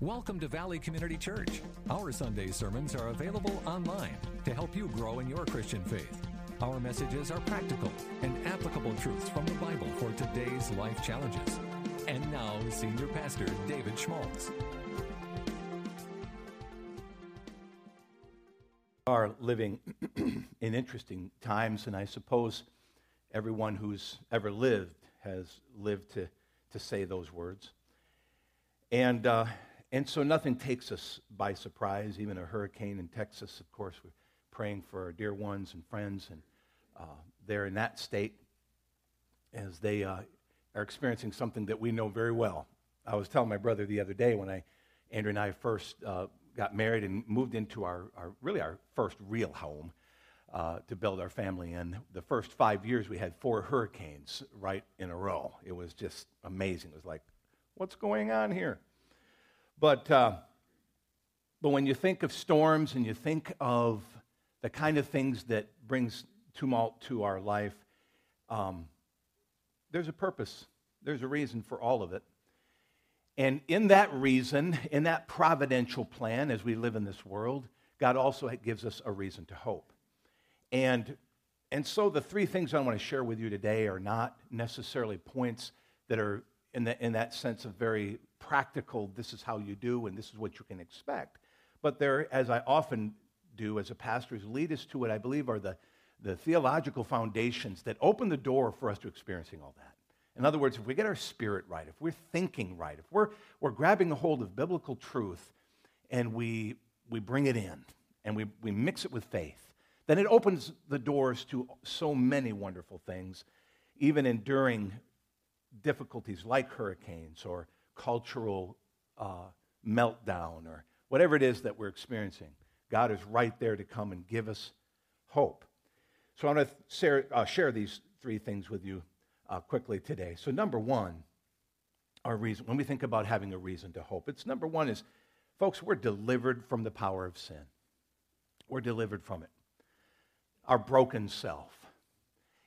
Welcome to Valley Community Church. Our Sunday sermons are available online to help you grow in your Christian faith. Our messages are practical and applicable truths from the Bible for today's life challenges. And now, Senior Pastor David Schmaltz. are living in interesting times, and I suppose everyone who's ever lived has lived to, to say those words. And, uh, and so nothing takes us by surprise, even a hurricane in Texas, of course. We're praying for our dear ones and friends, and uh, they're in that state as they uh, are experiencing something that we know very well. I was telling my brother the other day when I, Andrea and I first uh, got married and moved into our, our really our first real home uh, to build our family in. The first five years, we had four hurricanes right in a row. It was just amazing. It was like, what's going on here? But, uh, but when you think of storms and you think of the kind of things that brings tumult to our life, um, there's a purpose. There's a reason for all of it. And in that reason, in that providential plan as we live in this world, God also gives us a reason to hope. And, and so the three things I want to share with you today are not necessarily points that are in, the, in that sense of very practical, this is how you do and this is what you can expect. But they're, as I often do as a pastor, is lead us to what I believe are the, the theological foundations that open the door for us to experiencing all that. In other words, if we get our spirit right, if we're thinking right, if we're, we're grabbing a hold of biblical truth and we, we bring it in and we, we mix it with faith, then it opens the doors to so many wonderful things, even enduring difficulties like hurricanes or cultural uh, meltdown or whatever it is that we're experiencing. God is right there to come and give us hope. So I want to share, uh, share these three things with you uh, quickly today. So, number one, our reason, when we think about having a reason to hope, it's number one is, folks, we're delivered from the power of sin. We're delivered from it, our broken self.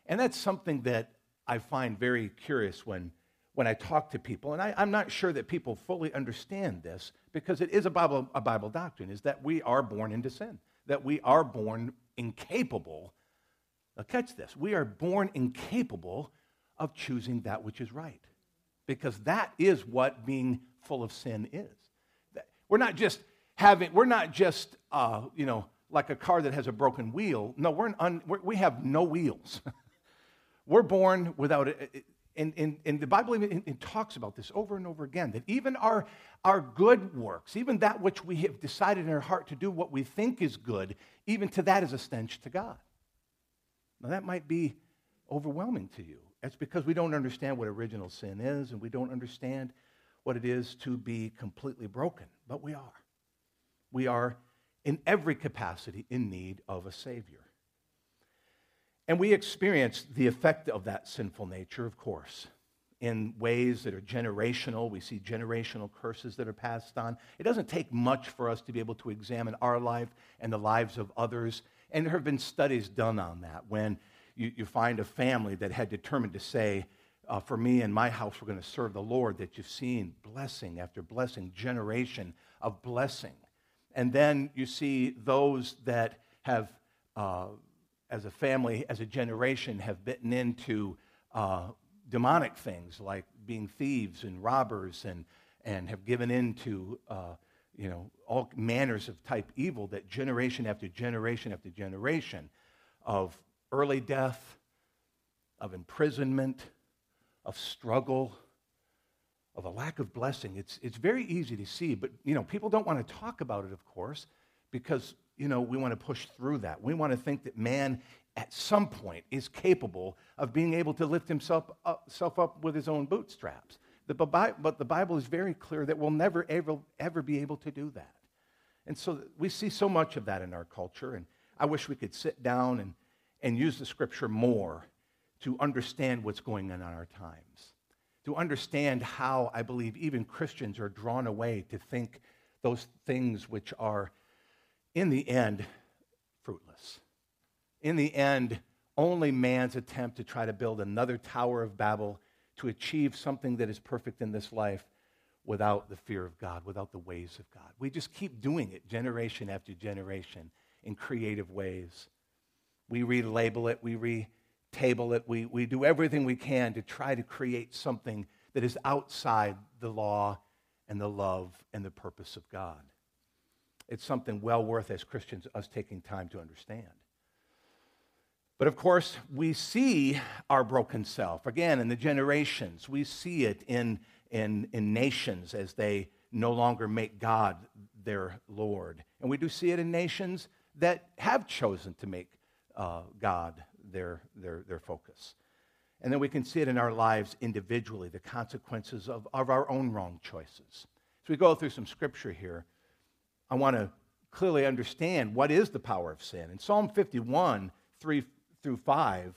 And that's something that I find very curious when, when I talk to people. And I, am not sure that people fully understand this because it is a Bible, a Bible doctrine, is that we are born into sin, that we are born incapable. Now, catch this. We are born incapable of choosing that which is right. Because that is what being full of sin is. We're not just having, we're not just, uh, you know, like a car that has a broken wheel. No, we're, un, we're we have no wheels. we're born without it. And, and, and, the Bible even it talks about this over and over again that even our, our good works, even that which we have decided in our heart to do what we think is good, even to that is a stench to God. Now, that might be overwhelming to you. That's because we don't understand what original sin is and we don't understand what it is to be completely broken. But we are. We are in every capacity in need of a Savior. And we experience the effect of that sinful nature, of course, in ways that are generational. We see generational curses that are passed on. It doesn't take much for us to be able to examine our life and the lives of others. And there have been studies done on that when you, you find a family that had determined to say, uh, for me and my house, we're going to serve the Lord, that you've seen blessing after blessing, generation of blessing. And then you see those that have, uh, as a family, as a generation, have bitten into uh, demonic things like being thieves and robbers and, and have given in to uh, you know, all manners of type evil that generation after generation after generation of early death, of imprisonment, of struggle, of a lack of blessing. It's, it's very easy to see, but you know, people don't want to talk about it, of course, because you know, we want to push through that. We want to think that man at some point is capable of being able to lift himself up, self up with his own bootstraps. The, but the Bible is very clear that we'll never, ever, ever be able to do that. And so we see so much of that in our culture, and I wish we could sit down and and use the scripture more to understand what's going on in our times, to understand how I believe even Christians are drawn away to think those things which are, in the end, fruitless. In the end, only man's attempt to try to build another Tower of Babel to achieve something that is perfect in this life without the fear of God, without the ways of God. We just keep doing it generation after generation in creative ways. We relabel it, we retable it, we, we do everything we can to try to create something that is outside the law and the love and the purpose of God. It's something well worth, as Christians, us taking time to understand. But of course, we see our broken self. Again, in the generations, we see it in, in, in nations as they no longer make God their Lord. And we do see it in nations that have chosen to make uh, God their, their, their focus. And then we can see it in our lives individually, the consequences of, of our own wrong choices. As we go through some scripture here, I want to clearly understand what is the power of sin. In Psalm 51, 3 through 5,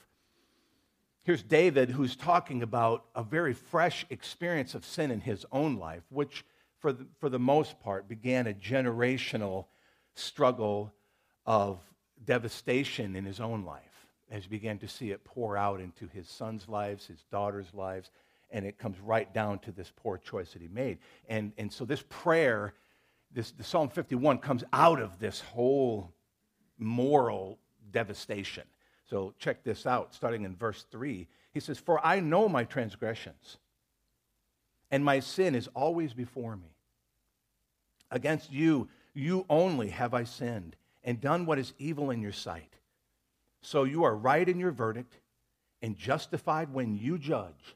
here's David who's talking about a very fresh experience of sin in his own life, which, for the, for the most part, began a generational struggle of devastation in his own life as he began to see it pour out into his sons' lives, his daughters' lives, and it comes right down to this poor choice that he made. And, and so this prayer, this the Psalm 51 comes out of this whole moral devastation. So check this out, starting in verse 3. He says, For I know my transgressions, and my sin is always before me. Against you, you only have I sinned, and done what is evil in your sight so you are right in your verdict and justified when you judge.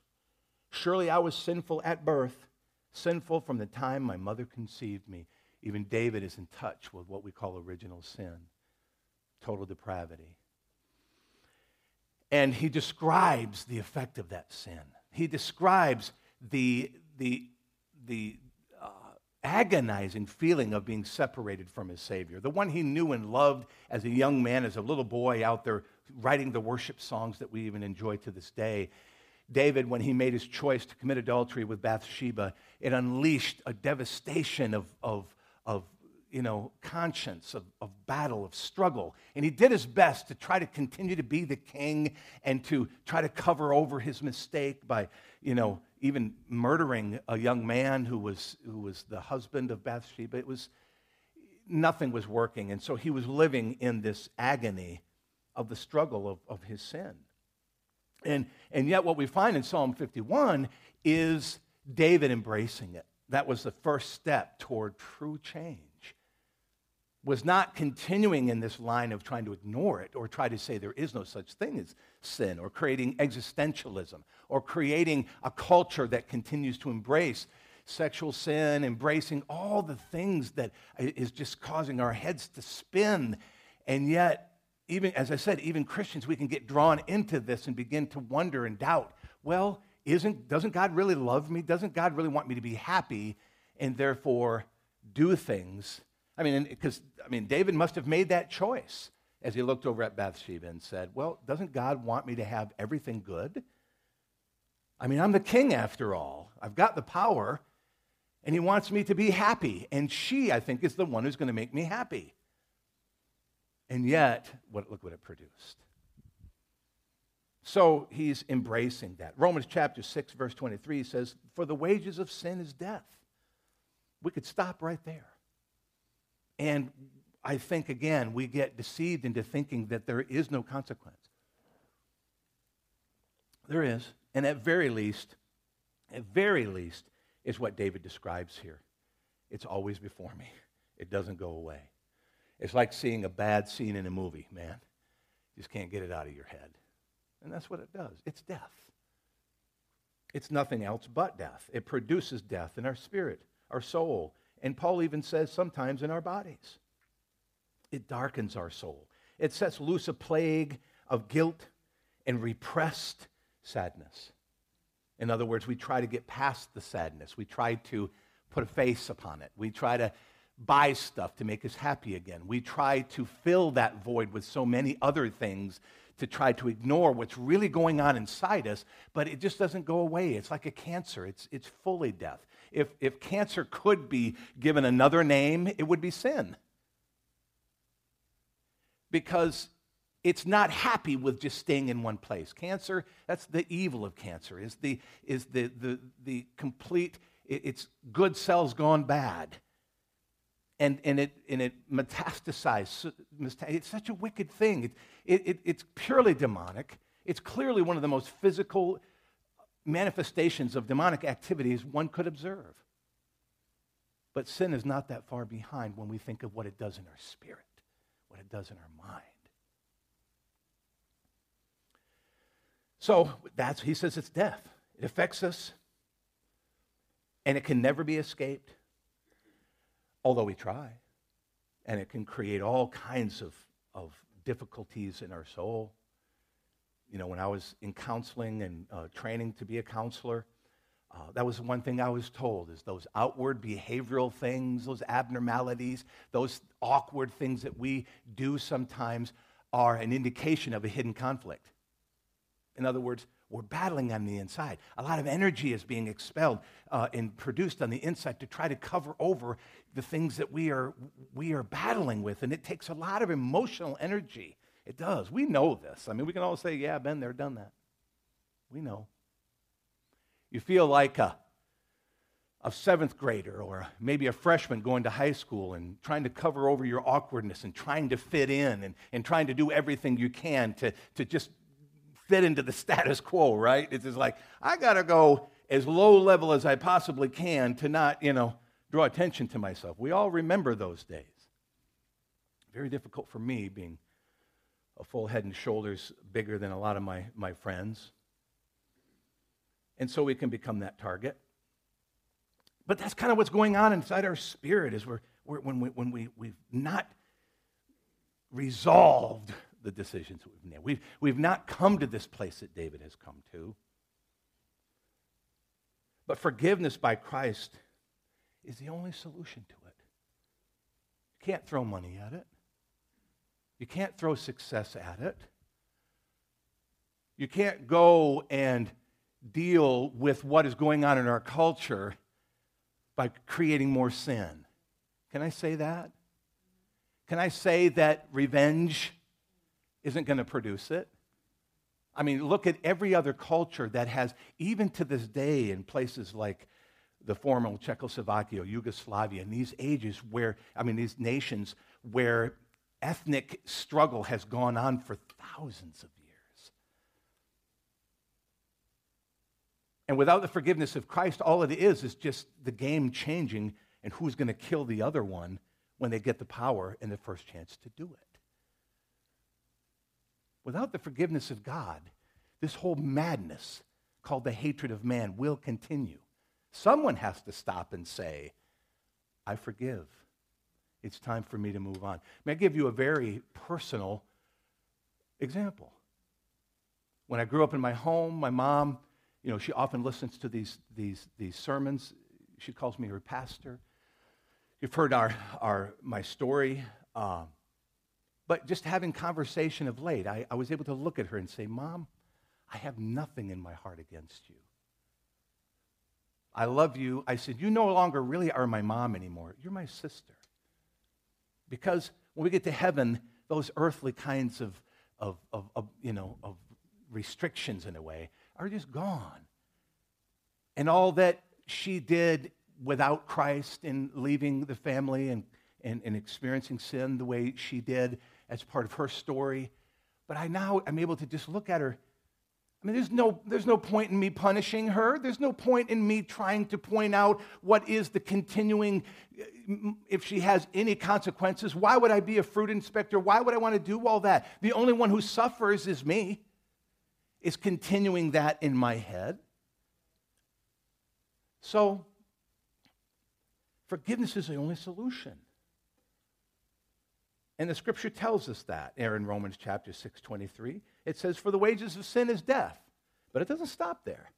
Surely I was sinful at birth, sinful from the time my mother conceived me. Even David is in touch with what we call original sin, total depravity. And he describes the effect of that sin. He describes the, the, the uh, agonizing feeling of being separated from his Savior, the one he knew and loved as a young man, as a little boy out there writing the worship songs that we even enjoy to this day. David, when he made his choice to commit adultery with Bathsheba, it unleashed a devastation of, of, of you know, conscience, of, of battle, of struggle. And he did his best to try to continue to be the king and to try to cover over his mistake by, you know, even murdering a young man who was, who was the husband of Bathsheba. It was, nothing was working. And so he was living in this agony of the struggle of, of his sin. And, and yet, what we find in Psalm 51 is David embracing it. That was the first step toward true change was not continuing in this line of trying to ignore it or try to say there is no such thing as sin or creating existentialism or creating a culture that continues to embrace sexual sin, embracing all the things that is just causing our heads to spin. And yet, even as I said, even Christians, we can get drawn into this and begin to wonder and doubt. Well, isn't, doesn't God really love me? Doesn't God really want me to be happy and therefore do things I mean, because, I mean, David must have made that choice as he looked over at Bathsheba and said, Well, doesn't God want me to have everything good? I mean, I'm the king after all. I've got the power, and he wants me to be happy. And she, I think, is the one who's going to make me happy. And yet, what, look what it produced. So he's embracing that. Romans chapter 6, verse 23 says, For the wages of sin is death. We could stop right there. And I think, again, we get deceived into thinking that there is no consequence. There is. And at very least, at very least, is what David describes here. It's always before me, it doesn't go away. It's like seeing a bad scene in a movie, man. You just can't get it out of your head. And that's what it does it's death. It's nothing else but death. It produces death in our spirit, our soul, and Paul even says sometimes in our bodies. It darkens our soul. It sets loose a plague of guilt and repressed sadness. In other words, we try to get past the sadness. We try to put a face upon it. We try to buy stuff to make us happy again. We try to fill that void with so many other things to try to ignore what's really going on inside us, but it just doesn't go away. It's like a cancer, it's, it's fully death if, if cancer could be given another name, it would be sin. Because it's not happy with just staying in one place. Cancer, that's the evil of cancer, is the, is the, the, the complete it's good cells gone bad. And, and, it, and it metastasized. It's such a wicked thing. It, it, it, it's purely demonic. It's clearly one of the most physical manifestations of demonic activities one could observe. But sin is not that far behind when we think of what it does in our spirit, what it does in our mind. So that's he says it's death. It affects us, and it can never be escaped, although we try. And it can create all kinds of, of difficulties in our soul. You know, when I was in counseling and uh, training to be a counselor, uh, that was the one thing I was told is those outward behavioral things, those abnormalities, those awkward things that we do sometimes are an indication of a hidden conflict. In other words, we're battling on the inside. A lot of energy is being expelled uh, and produced on the inside to try to cover over the things that we are, we are battling with. And it takes a lot of emotional energy. It does. We know this. I mean, we can all say, yeah, I've been there, done that. We know. You feel like a, a seventh grader or maybe a freshman going to high school and trying to cover over your awkwardness and trying to fit in and, and trying to do everything you can to, to just fit into the status quo, right? It's just like, I got to go as low level as I possibly can to not, you know, draw attention to myself. We all remember those days. Very difficult for me being a full head and shoulders bigger than a lot of my, my friends. And so we can become that target. But that's kind of what's going on inside our spirit is we're, we're when, we, when we, we've not resolved the decisions that we've made. We've, we've not come to this place that David has come to. But forgiveness by Christ is the only solution to it. You can't throw money at it. You can't throw success at it. You can't go and deal with what is going on in our culture by creating more sin. Can I say that? Can I say that revenge isn't going to produce it. I mean, look at every other culture that has, even to this day, in places like the former Czechoslovakia, Yugoslavia, in these ages where, I mean, these nations where ethnic struggle has gone on for thousands of years. And without the forgiveness of Christ, all it is is just the game changing and who's going to kill the other one when they get the power and the first chance to do it. Without the forgiveness of God, this whole madness called the hatred of man will continue. Someone has to stop and say, I forgive. It's time for me to move on. May I give you a very personal example? When I grew up in my home, my mom, you know, she often listens to these, these, these sermons. She calls me her pastor. You've heard our, our, my story. Uh, but just having conversation of late, I, I was able to look at her and say, Mom, I have nothing in my heart against you. I love you. I said, You no longer really are my mom anymore. You're my sister. Because when we get to heaven, those earthly kinds of, of, of, of, you know, of restrictions, in a way, are just gone. And all that she did without Christ in leaving the family and, and, and experiencing sin the way she did as part of her story. But I now am able to just look at her. I mean, there's no, there's no point in me punishing her. There's no point in me trying to point out what is the continuing, uh, if she has any consequences. Why would I be a fruit inspector? Why would I want to do all that? The only one who suffers is me, is continuing that in my head. So, forgiveness is the only solution. And the scripture tells us that there in Romans chapter 6, 23. It says, For the wages of sin is death. But it doesn't stop there.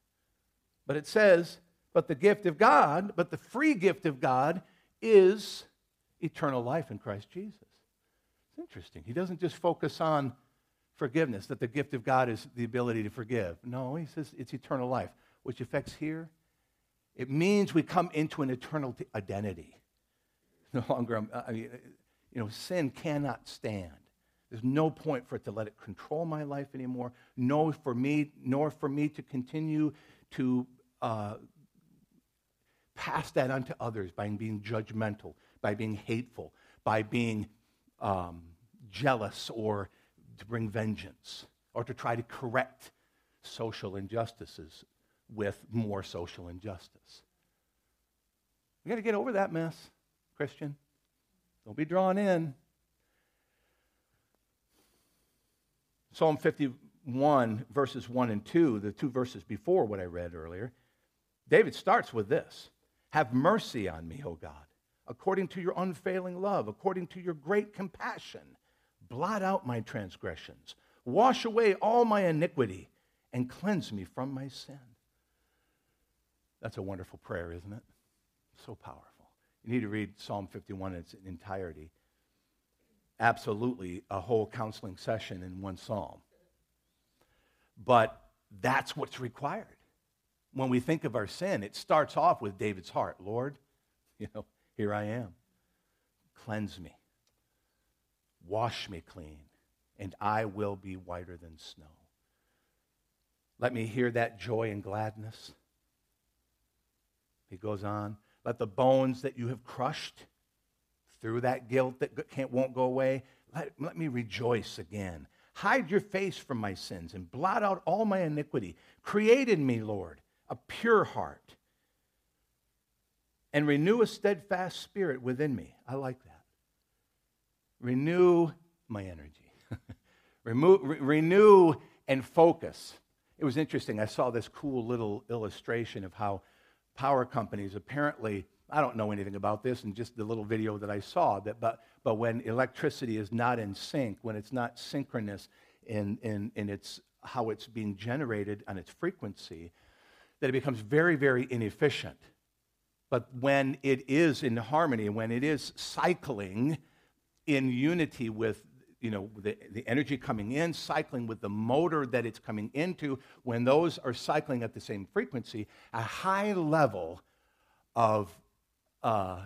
But it says, But the gift of God, but the free gift of God is eternal life in Christ Jesus. It's interesting. He doesn't just focus on forgiveness, that the gift of God is the ability to forgive. No, he says it's eternal life, which affects here. It means we come into an eternal identity. No longer, I mean, you know, sin cannot stand. There's no point for it to let it control my life anymore, no for me, nor for me to continue to uh, pass that on to others by being judgmental, by being hateful, by being um, jealous, or to bring vengeance, or to try to correct social injustices with more social injustice. We got to get over that mess, Christian. Don't be drawn in. Psalm 51, verses 1 and 2, the two verses before what I read earlier, David starts with this Have mercy on me, O God, according to your unfailing love, according to your great compassion. Blot out my transgressions, wash away all my iniquity, and cleanse me from my sin. That's a wonderful prayer, isn't it? So powerful. You need to read Psalm 51 in its entirety. Absolutely a whole counseling session in one psalm. But that's what's required. When we think of our sin, it starts off with David's heart Lord, you know, here I am. Cleanse me, wash me clean, and I will be whiter than snow. Let me hear that joy and gladness. He goes on, let the bones that you have crushed through that guilt that can't, won't go away, let, let me rejoice again. Hide your face from my sins and blot out all my iniquity. Create in me, Lord, a pure heart and renew a steadfast spirit within me. I like that. Renew my energy. Remove, re- renew and focus. It was interesting. I saw this cool little illustration of how power companies apparently I don't know anything about this and just the little video that I saw that but but when electricity is not in sync, when it's not synchronous in, in, in its how it's being generated on its frequency, that it becomes very, very inefficient. But when it is in harmony, when it is cycling in unity with you know, the, the energy coming in, cycling with the motor that it's coming into, when those are cycling at the same frequency, a high level of uh,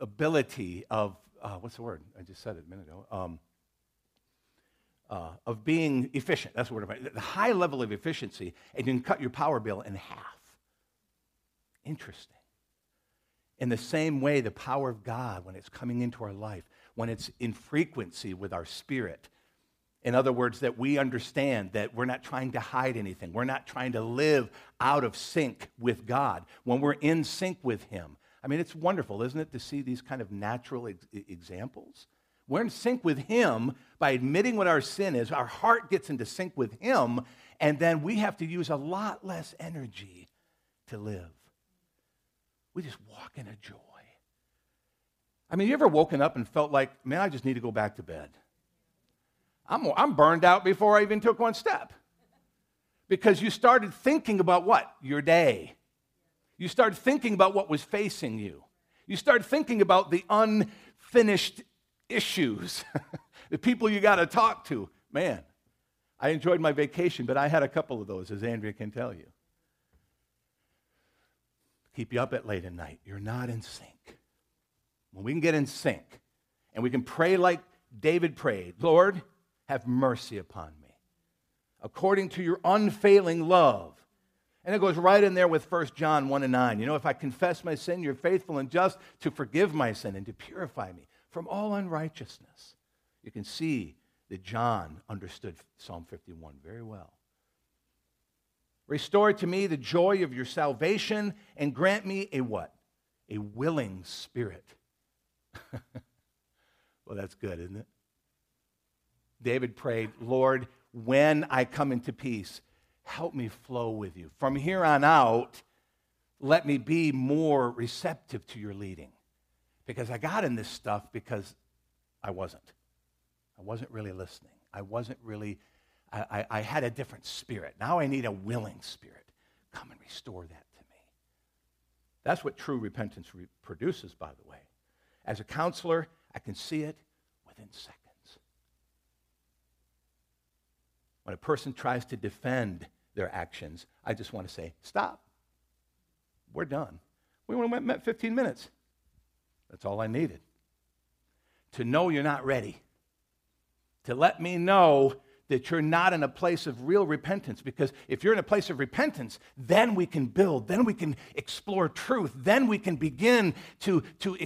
ability of, uh, what's the word? I just said it a minute ago. Um, uh, of being efficient. That's the word. The high level of efficiency, and you can cut your power bill in half. Interesting. In the same way, the power of God, when it's coming into our life, when it's in frequency with our spirit. In other words, that we understand that we're not trying to hide anything. We're not trying to live out of sync with God. When we're in sync with Him. I mean, it's wonderful, isn't it, to see these kind of natural ex- examples? We're in sync with Him by admitting what our sin is. Our heart gets into sync with Him, and then we have to use a lot less energy to live. We just walk in a joy. I mean, you ever woken up and felt like, man, I just need to go back to bed? I'm, I'm burned out before I even took one step. Because you started thinking about what? Your day. You started thinking about what was facing you. You started thinking about the unfinished issues, the people you got to talk to. Man, I enjoyed my vacation, but I had a couple of those, as Andrea can tell you. Keep you up at late at night. You're not in sync. When we can get in sync and we can pray like David prayed Lord, have mercy upon me, according to your unfailing love. And it goes right in there with 1 John 1 and 9. You know, if I confess my sin, you're faithful and just to forgive my sin and to purify me from all unrighteousness. You can see that John understood Psalm 51 very well. Restore to me the joy of your salvation and grant me a what? A willing spirit well, that's good, isn't it? David prayed, Lord, when I come into peace, help me flow with you. From here on out, let me be more receptive to your leading. Because I got in this stuff because I wasn't. I wasn't really listening. I wasn't really, I, I, I had a different spirit. Now I need a willing spirit. Come and restore that to me. That's what true repentance re- produces, by the way. As a counselor, I can see it within seconds. When a person tries to defend their actions, I just want to say, stop. We're done. We only met 15 minutes. That's all I needed. To know you're not ready. To let me know that you're not in a place of real repentance. Because if you're in a place of repentance, then we can build, then we can explore truth, then we can begin to, to,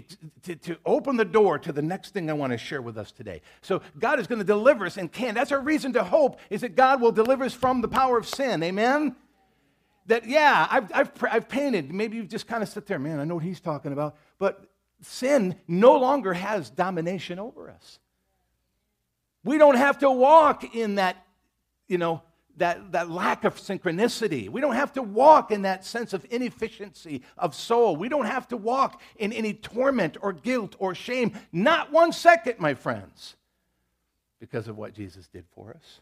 to, to open the door to the next thing I want to share with us today. So God is going to deliver us and can. That's our reason to hope, is that God will deliver us from the power of sin. Amen? That, yeah, I've, I've, I've painted. Maybe you just kind of sit there, man, I know what he's talking about. But sin no longer has domination over us. We don't have to walk in that, you know, that, that lack of synchronicity. We don't have to walk in that sense of inefficiency of soul. We don't have to walk in any torment or guilt or shame. Not one second, my friends, because of what Jesus did for us.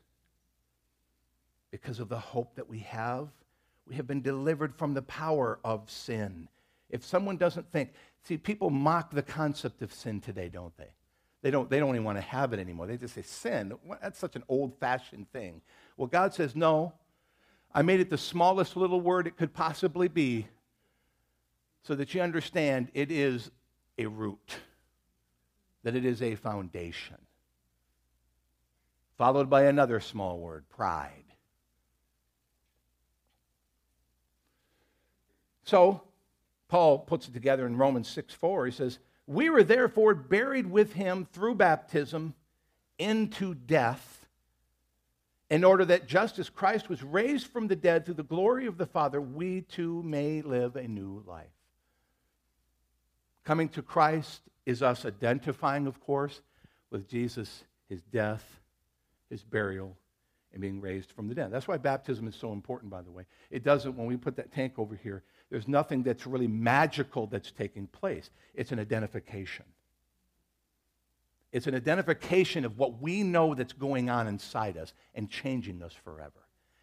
Because of the hope that we have, we have been delivered from the power of sin. If someone doesn't think, see, people mock the concept of sin today, don't they? They don't, they don't even want to have it anymore. They just say, sin, that's such an old fashioned thing. Well, God says, no. I made it the smallest little word it could possibly be so that you understand it is a root, that it is a foundation. Followed by another small word, pride. So, Paul puts it together in Romans 6 4. He says, we were therefore buried with him through baptism into death, in order that just as Christ was raised from the dead through the glory of the Father, we too may live a new life. Coming to Christ is us identifying, of course, with Jesus, his death, his burial, and being raised from the dead. That's why baptism is so important, by the way. It doesn't, when we put that tank over here, there's nothing that's really magical that's taking place. It's an identification. It's an identification of what we know that's going on inside us and changing us forever.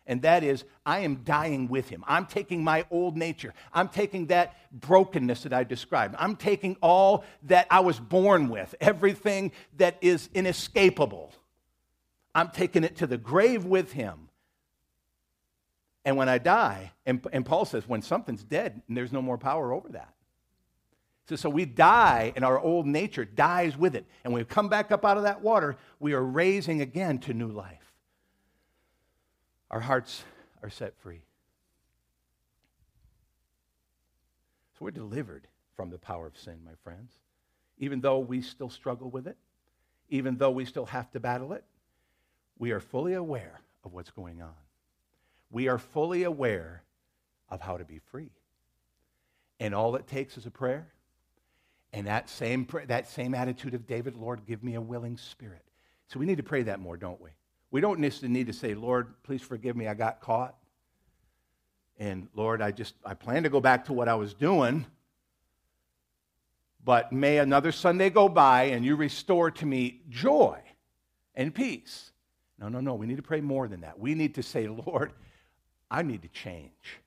And that is, I am dying with him. I'm taking my old nature. I'm taking that brokenness that I described. I'm taking all that I was born with, everything that is inescapable. I'm taking it to the grave with him. And when I die, and, and Paul says, when something's dead, and there's no more power over that. So, so we die, and our old nature dies with it. And when we come back up out of that water, we are raising again to new life. Our hearts are set free. So we're delivered from the power of sin, my friends. Even though we still struggle with it, even though we still have to battle it, we are fully aware of what's going on we are fully aware of how to be free. And all it takes is a prayer. And that same, that same attitude of David, Lord, give me a willing spirit. So we need to pray that more, don't we? We don't need to say, Lord, please forgive me, I got caught. And Lord, I just, I plan to go back to what I was doing. But may another Sunday go by and you restore to me joy and peace. No, no, no. We need to pray more than that. We need to say, Lord, I need to change.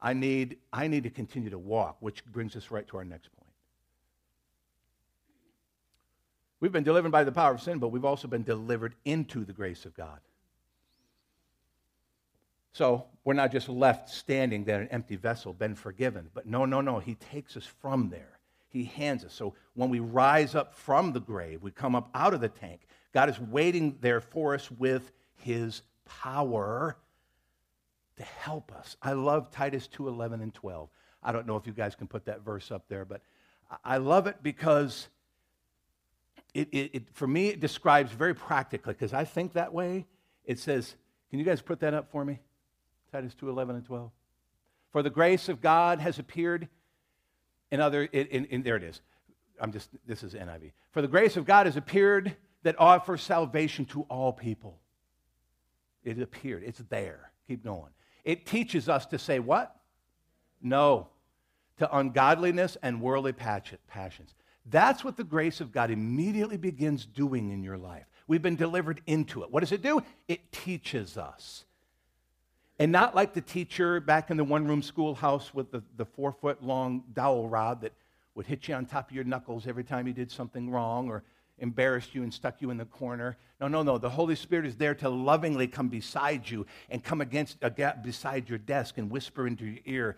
I need, I need to continue to walk, which brings us right to our next point. We've been delivered by the power of sin, but we've also been delivered into the grace of God. So we're not just left standing there, an empty vessel, been forgiven. But no, no, no. He takes us from there. He hands us. So when we rise up from the grave, we come up out of the tank. God is waiting there for us with his power to help us. I love Titus 2 11 and 12. I don't know if you guys can put that verse up there, but I love it because it, it, it for me, it describes very practically, because I think that way. It says, can you guys put that up for me? Titus 2 11 and 12. For the grace of God has appeared in other, in, in, in, there it is. I'm just, this is NIV. For the grace of God has appeared that offers salvation to all people. It appeared, it's there. Keep going. It teaches us to say what? No. To ungodliness and worldly passions. That's what the grace of God immediately begins doing in your life. We've been delivered into it. What does it do? It teaches us. And not like the teacher back in the one room schoolhouse with the, the four foot long dowel rod that would hit you on top of your knuckles every time you did something wrong or embarrassed you and stuck you in the corner. No, no, no. The Holy Spirit is there to lovingly come beside you and come against uh, a gap beside your desk and whisper into your ear,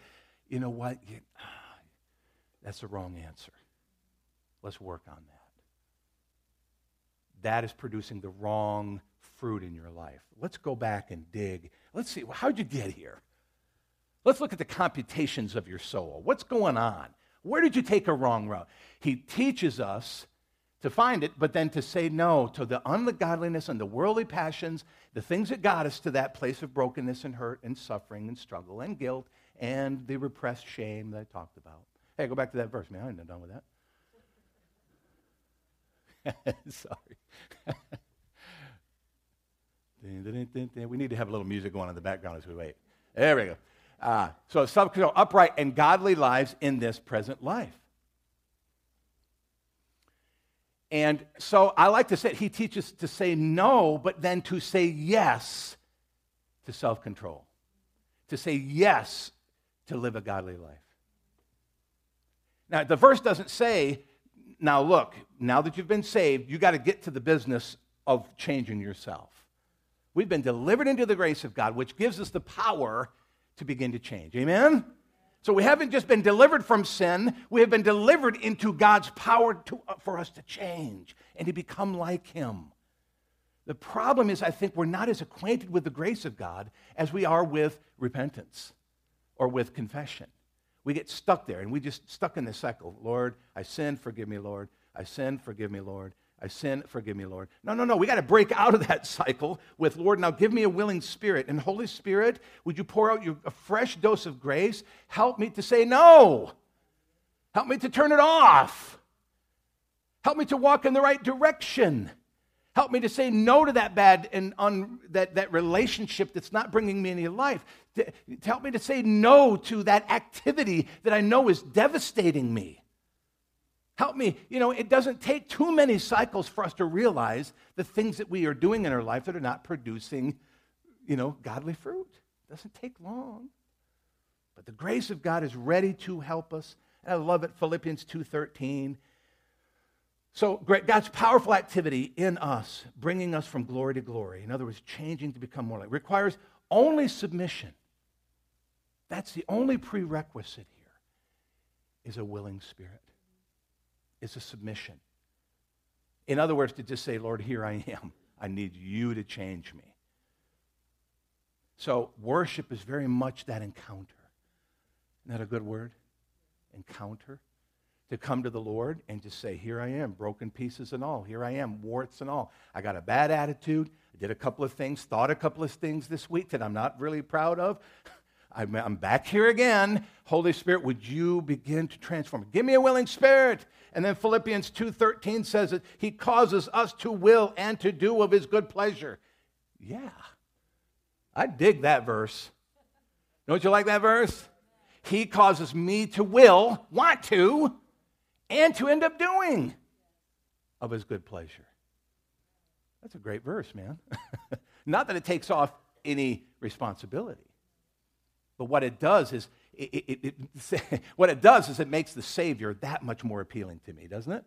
you know what? You, that's the wrong answer. Let's work on that. That is producing the wrong fruit in your life. Let's go back and dig. Let's see, how'd you get here? Let's look at the computations of your soul. What's going on? Where did you take a wrong route? He teaches us to find it, but then to say no to the ungodliness and the worldly passions, the things that got us to that place of brokenness and hurt and suffering and struggle and guilt and the repressed shame that I talked about. Hey, go back to that verse, man. I ain't done with that. Sorry. we need to have a little music going in the background as we wait. There we go. Uh, so upright and godly lives in this present life. And so I like to say, he teaches to say no, but then to say yes to self control, to say yes to live a godly life. Now, the verse doesn't say, now look, now that you've been saved, you got to get to the business of changing yourself. We've been delivered into the grace of God, which gives us the power to begin to change. Amen? So we haven't just been delivered from sin, we have been delivered into God's power to, uh, for us to change and to become like Him. The problem is, I think we're not as acquainted with the grace of God as we are with repentance or with confession. We get stuck there and we just stuck in the cycle. Lord, I sinned, forgive me, Lord. I sinned, forgive me, Lord. I sin, forgive me, Lord. No, no, no. We got to break out of that cycle with, Lord, now give me a willing spirit. And Holy Spirit, would you pour out your, a fresh dose of grace? Help me to say no. Help me to turn it off. Help me to walk in the right direction. Help me to say no to that bad and un, that, that relationship that's not bringing me any life. To, to help me to say no to that activity that I know is devastating me. Help me. You know, it doesn't take too many cycles for us to realize the things that we are doing in our life that are not producing, you know, godly fruit. It doesn't take long. But the grace of God is ready to help us. And I love it, Philippians 2.13. So God's powerful activity in us, bringing us from glory to glory, in other words, changing to become more like, requires only submission. That's the only prerequisite here, is a willing spirit is a submission. In other words, to just say, Lord, here I am. I need you to change me. So, worship is very much that encounter. Isn't that a good word? Encounter. To come to the Lord and just say, Here I am, broken pieces and all. Here I am, warts and all. I got a bad attitude. I did a couple of things, thought a couple of things this week that I'm not really proud of. I'm, back here again. Holy Spirit, would you begin to transform? Give me a willing spirit. And then Philippians 2:13 says that he causes us to will and to do of his good pleasure. Yeah. I dig that verse. Don't you like that verse? He causes me to will, want to, and to end up doing of his good pleasure. That's a great verse, man. Not that it takes off any responsibility. But what it does is, it, it, it, what it does is it makes the Savior that much more appealing to me, doesn't it?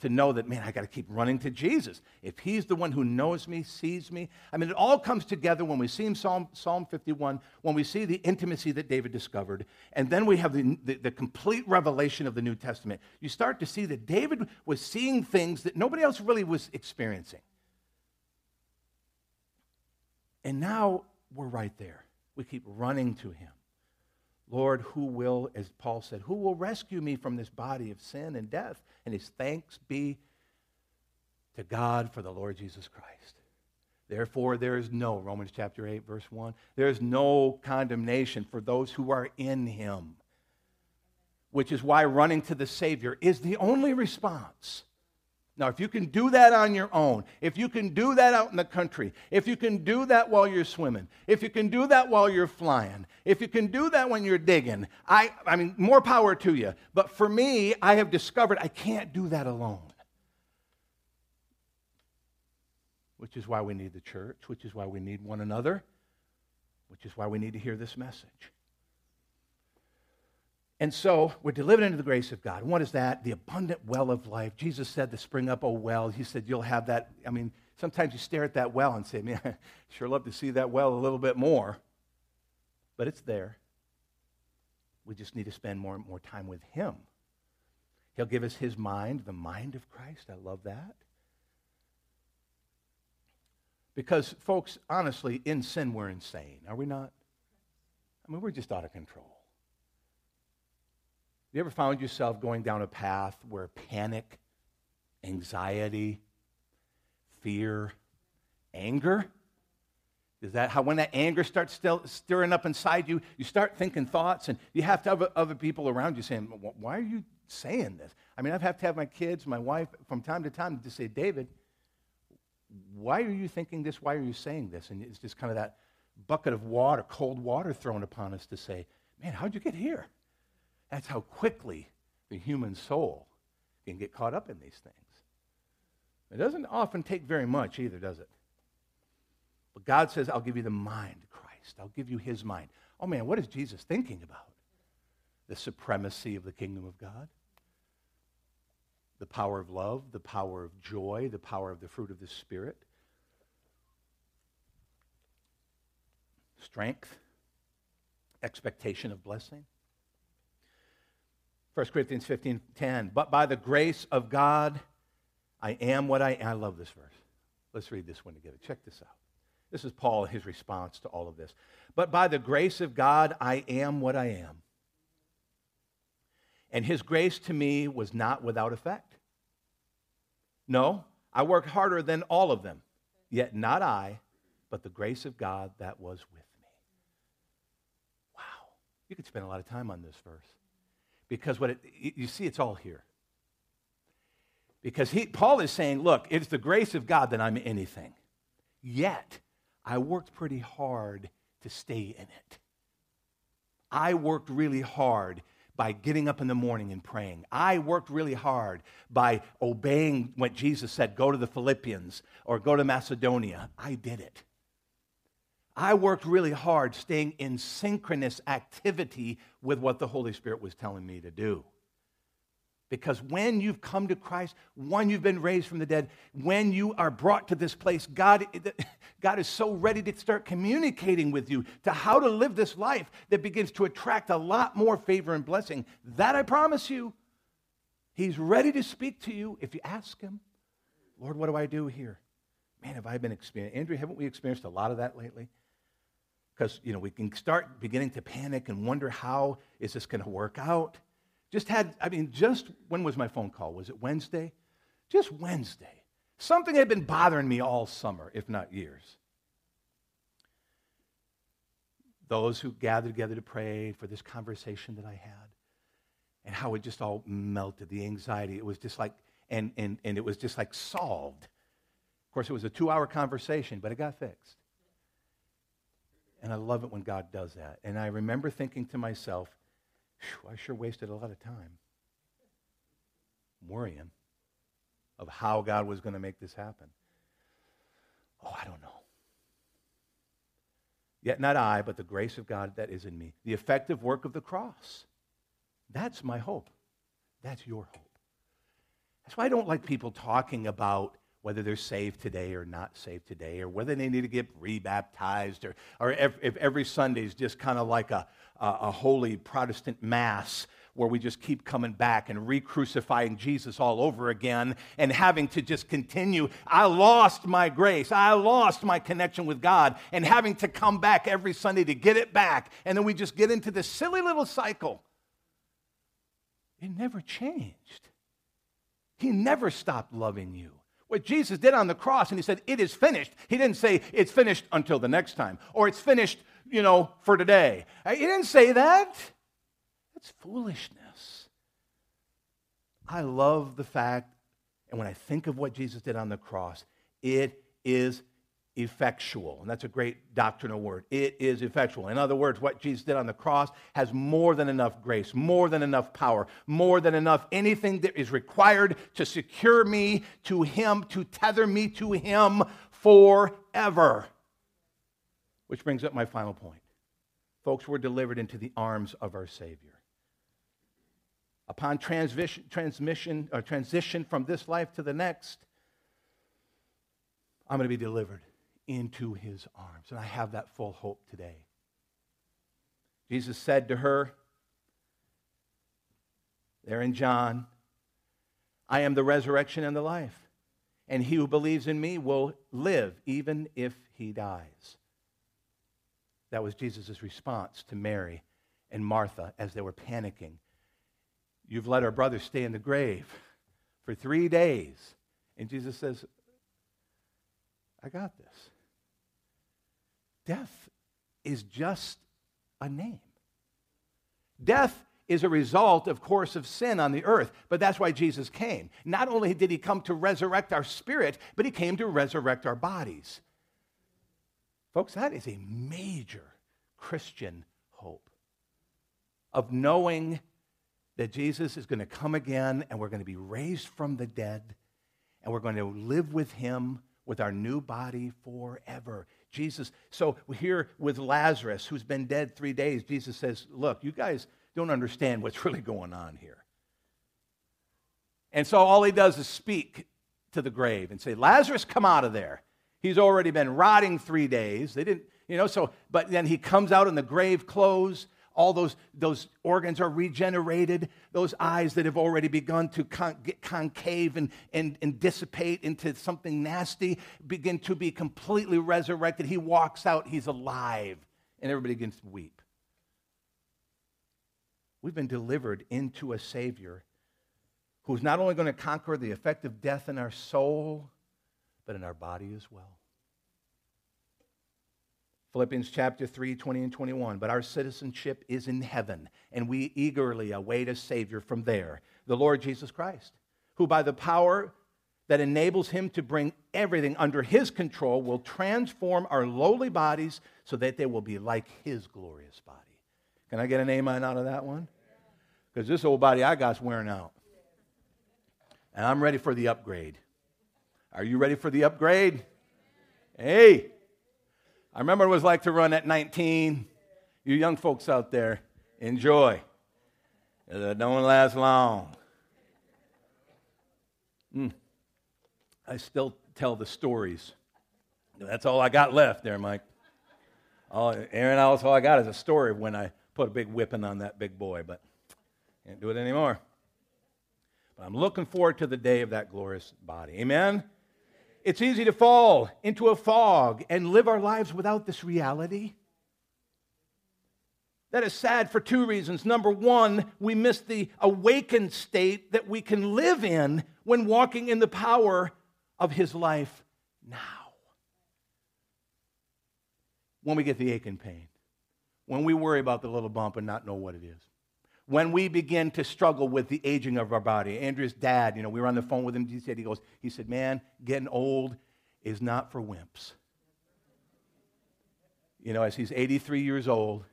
To know that, man, I got to keep running to Jesus. If He's the one who knows me, sees me. I mean, it all comes together when we see Psalm, Psalm 51, when we see the intimacy that David discovered, and then we have the, the, the complete revelation of the New Testament. You start to see that David was seeing things that nobody else really was experiencing. And now we're right there. We keep running to him. Lord, who will, as Paul said, who will rescue me from this body of sin and death? And his thanks be to God for the Lord Jesus Christ. Therefore, there is no, Romans chapter 8, verse 1, there is no condemnation for those who are in him, which is why running to the Savior is the only response now, if you can do that on your own, if you can do that out in the country, if you can do that while you're swimming, if you can do that while you're flying, if you can do that when you're digging, I, I mean, more power to you. But for me, I have discovered I can't do that alone. Which is why we need the church, which is why we need one another, which is why we need to hear this message. And so we're delivered into the grace of God. what is that? The abundant well of life. Jesus said to spring up a well. He said, You'll have that. I mean, sometimes you stare at that well and say, Man, I sure love to see that well a little bit more. But it's there. We just need to spend more and more time with Him. He'll give us His mind, the mind of Christ. I love that. Because, folks, honestly, in sin, we're insane, are we not? I mean, we're just out of control. You ever found yourself going down a path where panic, anxiety, fear, anger, is that how when that anger starts stirring up inside you, you start thinking thoughts, and you have to have other people around you saying, Why are you saying this? I mean, I have to have my kids, my wife, from time to time to say, David, why are you thinking this? Why are you saying this? And it's just kind of that bucket of water, cold water thrown upon us to say, Man, how'd you get here? That's how quickly the human soul can get caught up in these things. It doesn't often take very much either, does it? But God says, I'll give you the mind Christ. I'll give you his mind. Oh man, what is Jesus thinking about? The supremacy of the kingdom of God, the power of love, the power of joy, the power of the fruit of the Spirit, strength, expectation of blessing. 1 Corinthians 15 10. But by the grace of God, I am what I am. I love this verse. Let's read this one together. Check this out. This is Paul, his response to all of this. But by the grace of God, I am what I am. And his grace to me was not without effect. No, I worked harder than all of them, yet not I, but the grace of God that was with me. Wow. You could spend a lot of time on this verse. Because what it, you see, it's all here. Because he, Paul is saying, look, it's the grace of God that I'm anything. Yet, I worked pretty hard to stay in it. I worked really hard by getting up in the morning and praying. I worked really hard by obeying what Jesus said go to the Philippians or go to Macedonia. I did it. I worked really hard staying in synchronous activity with what the Holy Spirit was telling me to do. Because when you've come to Christ, when you've been raised from the dead, when you are brought to this place, God, God is so ready to start communicating with you to how to live this life that begins to attract a lot more favor and blessing. That I promise you. He's ready to speak to you if you ask him, Lord, what do I do here? Man, have I been experiencing, Andrea, haven't we experienced a lot of that lately? Because, you know, we can start beginning to panic and wonder how is this going to work out? Just had, I mean, just when was my phone call? Was it Wednesday? Just Wednesday. Something had been bothering me all summer, if not years. Those who gathered together to pray for this conversation that I had, and how it just all melted, the anxiety. It was just like, and, and, and it was just like solved. Of course, it was a two hour conversation, but it got fixed. And I love it when God does that. And I remember thinking to myself, I sure wasted a lot of time worrying of how God was going to make this happen. Oh, I don't know. Yet not I, but the grace of God that is in me. The effective work of the cross. That's my hope. That's your hope. That's why I don't like people talking about whether they're saved today or not saved today, or whether they need to get rebaptized, or, or if, if every Sunday is just kind of like a, a, a holy Protestant mass where we just keep coming back and re crucifying Jesus all over again and having to just continue. I lost my grace. I lost my connection with God and having to come back every Sunday to get it back. And then we just get into this silly little cycle. It never changed. He never stopped loving you what Jesus did on the cross, and he said, It is finished. He didn't say, It's finished until the next time, or it's finished, you know, for today. Uh, he didn't say that. That's foolishness. I love the fact, and when I think of what Jesus did on the cross, it is effectual. And that's a great doctrinal word. It is effectual. In other words, what Jesus did on the cross has more than enough grace, more than enough power, more than enough anything that is required to secure me to Him, to tether me to Him forever. Which brings up my final point. Folks, we're delivered into the arms of our Savior. Upon transmission, transmission or transition from this life to the next, I'm going to be delivered into his arms. And I have that full hope today. Jesus said to her, there in John, I am the resurrection and the life. and he who believes in me will live even if he dies. That was Jesus' response to Mary and Martha as they were panicking. You've let our brother stay in the grave for three days. And Jesus says, I got this. Death is just a name. Death is a result, of course, of sin on the earth, but that's why Jesus came. Not only did he come to resurrect our spirit, but he came to resurrect our bodies. Folks, that is a major Christian hope of knowing that Jesus is going to come again and we're going to be raised from the dead and we're going to live with him with our new body forever. Jesus, so here with Lazarus, who's been dead three days, Jesus says, Look, you guys don't understand what's really going on here. And so all he does is speak to the grave and say, Lazarus, come out of there. He's already been rotting three days. They didn't, you know, so, but then he comes out in the grave clothes all those, those organs are regenerated. Those eyes that have already begun to con- concave and, and, and dissipate into something nasty begin to be completely resurrected. He walks out, he's alive, and everybody begins to weep. We've been delivered into a Savior who's not only going to conquer the effect of death in our soul, but in our body as well. Philippians chapter 3, 20 and 21. But our citizenship is in heaven, and we eagerly await a Savior from there, the Lord Jesus Christ, who by the power that enables him to bring everything under his control will transform our lowly bodies so that they will be like his glorious body. Can I get an amen out of that one? Because this old body I got's wearing out. And I'm ready for the upgrade. Are you ready for the upgrade? Hey, I remember what it was like to run at 19. You young folks out there, enjoy. It don't last long. Mm. I still tell the stories. That's all I got left there, Mike. All, Aaron, all I got is a story when I put a big whipping on that big boy, but can't do it anymore. But I'm looking forward to the day of that glorious body. Amen? It's easy to fall into a fog and live our lives without this reality. That is sad for two reasons. Number one, we miss the awakened state that we can live in when walking in the power of His life now. When we get the ache and pain, when we worry about the little bump and not know what it is when we begin to struggle with the aging of our body. Andrea's dad, you know, we were on the phone with him. He said, he goes, he said, man, getting old is not for wimps. You know, as he's 83 years old,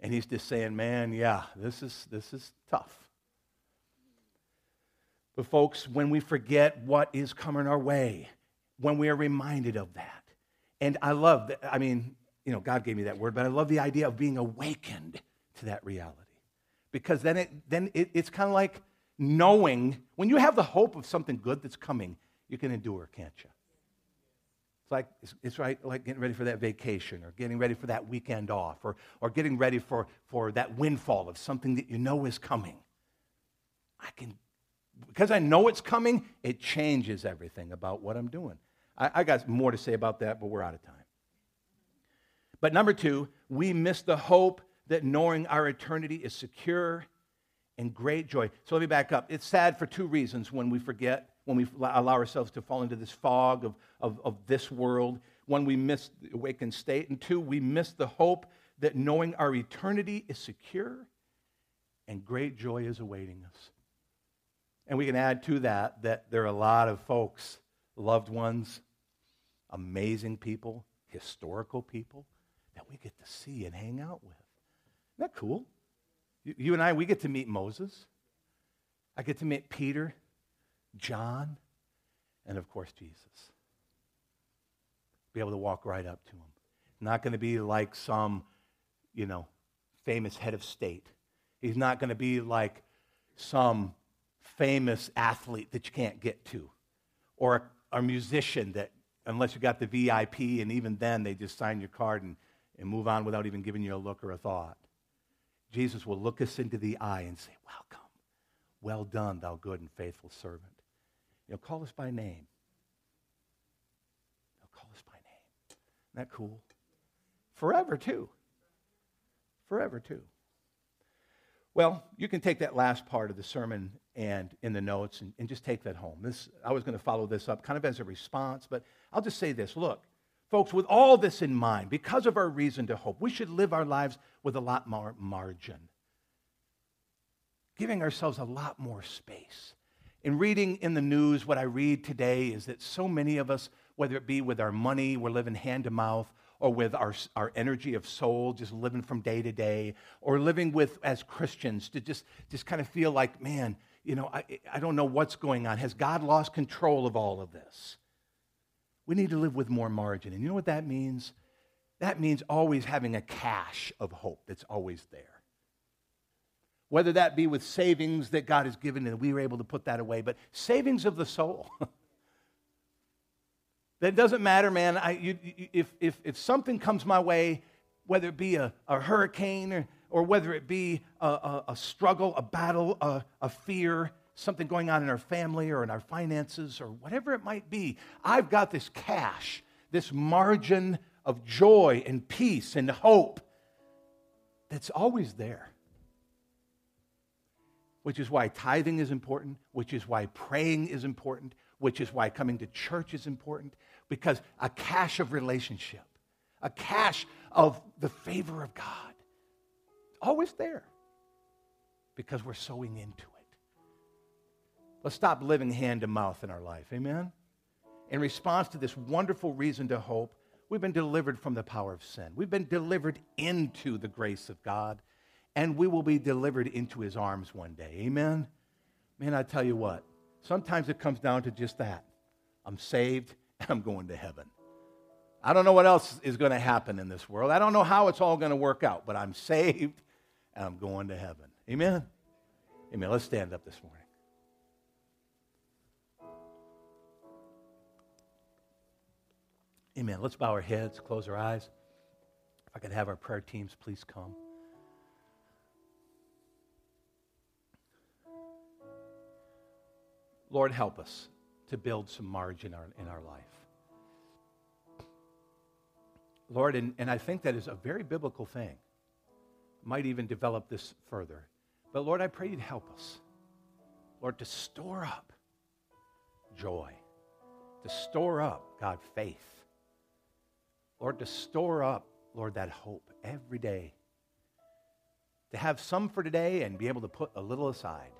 and he's just saying, man, yeah, this is, this is tough. But, folks, when we forget what is coming our way, when we are reminded of that, and I love that, I mean, you know, God gave me that word, but I love the idea of being awakened to that reality because then, it, then it, it's kind of like knowing when you have the hope of something good that's coming, you can endure, can't you? It's like, it's, it's right, like getting ready for that vacation or getting ready for that weekend off or, or getting ready for, for that windfall of something that you know is coming. I can, because I know it's coming, it changes everything about what I'm doing. I, I got more to say about that, but we're out of time. But number two, we miss the hope that knowing our eternity is secure and great joy. So let me back up. It's sad for two reasons when we forget, when we allow ourselves to fall into this fog of, of, of this world. One, we miss the awakened state. And two, we miss the hope that knowing our eternity is secure and great joy is awaiting us. And we can add to that that there are a lot of folks, loved ones, amazing people, historical people that we get to see and hang out with. That cool? You, you and I, we get to meet Moses. I get to meet Peter, John, and of course, Jesus. Be able to walk right up to him. Not going to be like some, you know, famous head of state. He's not going to be like some famous athlete that you can't get to or a, a musician that, unless you got the VIP, and even then they just sign your card and, and move on without even giving you a look or a thought. Jesus will look us into the eye and say, Welcome. Well done, thou good and faithful servant. He'll call us by name. He'll call us by name. Isn't that cool? Forever, too. Forever, too. Well, you can take that last part of the sermon and in the notes and, and just take that home. This, I was going to follow this up kind of as a response, but I'll just say this look, folks, with all this in mind, because of our reason to hope, we should live our lives with a lot more margin, giving ourselves a lot more space. In reading in the news, what I read today is that so many of us, whether it be with our money, we're living hand to mouth, or with our, our energy of soul, just living from day to day, or living with, as Christians, to just, just kind of feel like, man, you know, I, I don't know what's going on. Has God lost control of all of this? We need to live with more margin. And you know what that means? That means always having a cache of hope that's always there. Whether that be with savings that God has given and we were able to put that away, but savings of the soul. That doesn't matter, man. I, you, you, if, if, if something comes my way, whether it be a, a hurricane or, or whether it be a, a, a struggle, a battle, a, a fear, something going on in our family or in our finances or whatever it might be, I've got this cash, this margin of joy and peace and hope that's always there. Which is why tithing is important, which is why praying is important, which is why coming to church is important, because a cache of relationship, a cache of the favor of God, always there because we're sowing into it. Let's stop living hand to mouth in our life. Amen? In response to this wonderful reason to hope, we've been delivered from the power of sin. We've been delivered into the grace of God, and we will be delivered into his arms one day. Amen? Man, I tell you what, sometimes it comes down to just that. I'm saved and I'm going to heaven. I don't know what else is going to happen in this world. I don't know how it's all going to work out, but I'm saved and I'm going to heaven. Amen? Amen. Let's stand up this morning. Amen. Let's bow our heads, close our eyes. If I could have our prayer teams please come. Lord, help us to build some margin in our, in our life. Lord, and, and I think that is a very biblical thing. Might even develop this further. But Lord, I pray you'd help us. Lord, to store up joy, to store up, God, faith. Lord, to store up, Lord, that hope every day. To have some for today and be able to put a little aside.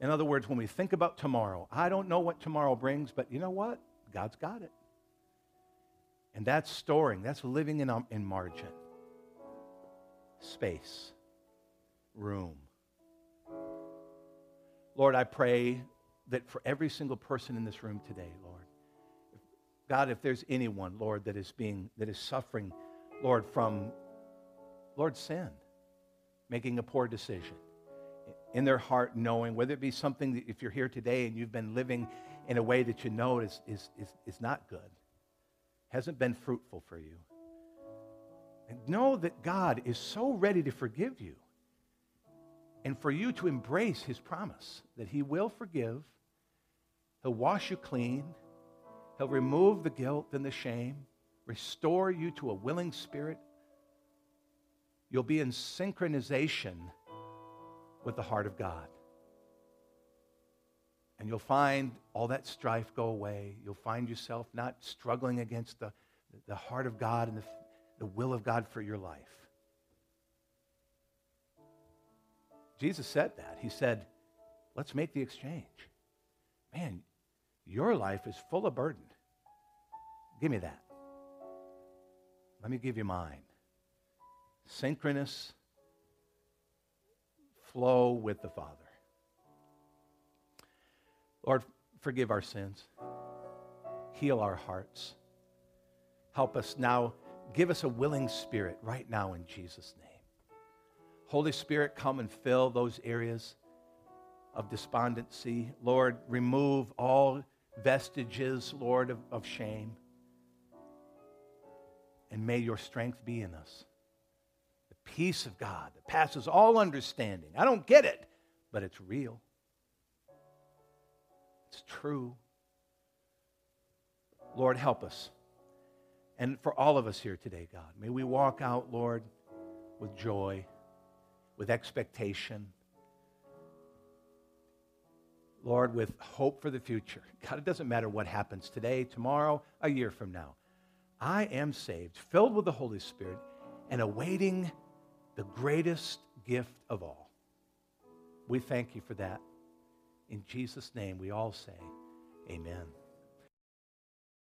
In other words, when we think about tomorrow, I don't know what tomorrow brings, but you know what? God's got it. And that's storing, that's living in, um, in margin, space, room. Lord, I pray that for every single person in this room today, Lord, God, if there's anyone, Lord, that is being, that is suffering, Lord, from, Lord, sin, making a poor decision, in their heart knowing, whether it be something that if you're here today and you've been living in a way that you know is, is, is, is not good, hasn't been fruitful for you. And know that God is so ready to forgive you and for you to embrace his promise that he will forgive, he'll wash you clean, he'll remove the guilt and the shame, restore you to a willing spirit. You'll be in synchronization with the heart of God. And you'll find all that strife go away. You'll find yourself not struggling against the, the heart of God and the, the will of God for your life. Jesus said that. He said, let's make the exchange. Man, your life is full of burden. Give me that. Let me give you mine. Synchronous flow with the Father. Lord, forgive our sins, heal our hearts. Help us now. Give us a willing spirit right now in Jesus' name. Holy Spirit, come and fill those areas of despondency. Lord, remove all vestiges, Lord, of, of shame. And may your strength be in us The peace of God that passes all understanding. I don't get it, but it's real. It's true. Lord, help us And for all of us here today, God, may we walk out, Lord, with joy, with expectation. Lord, with hope for the future. God, it doesn't matter what happens today, tomorrow, a year from now. I am saved, filled with the Holy Spirit, and awaiting the greatest gift of all. We thank you for that. In Jesus' name, we all say, Amen.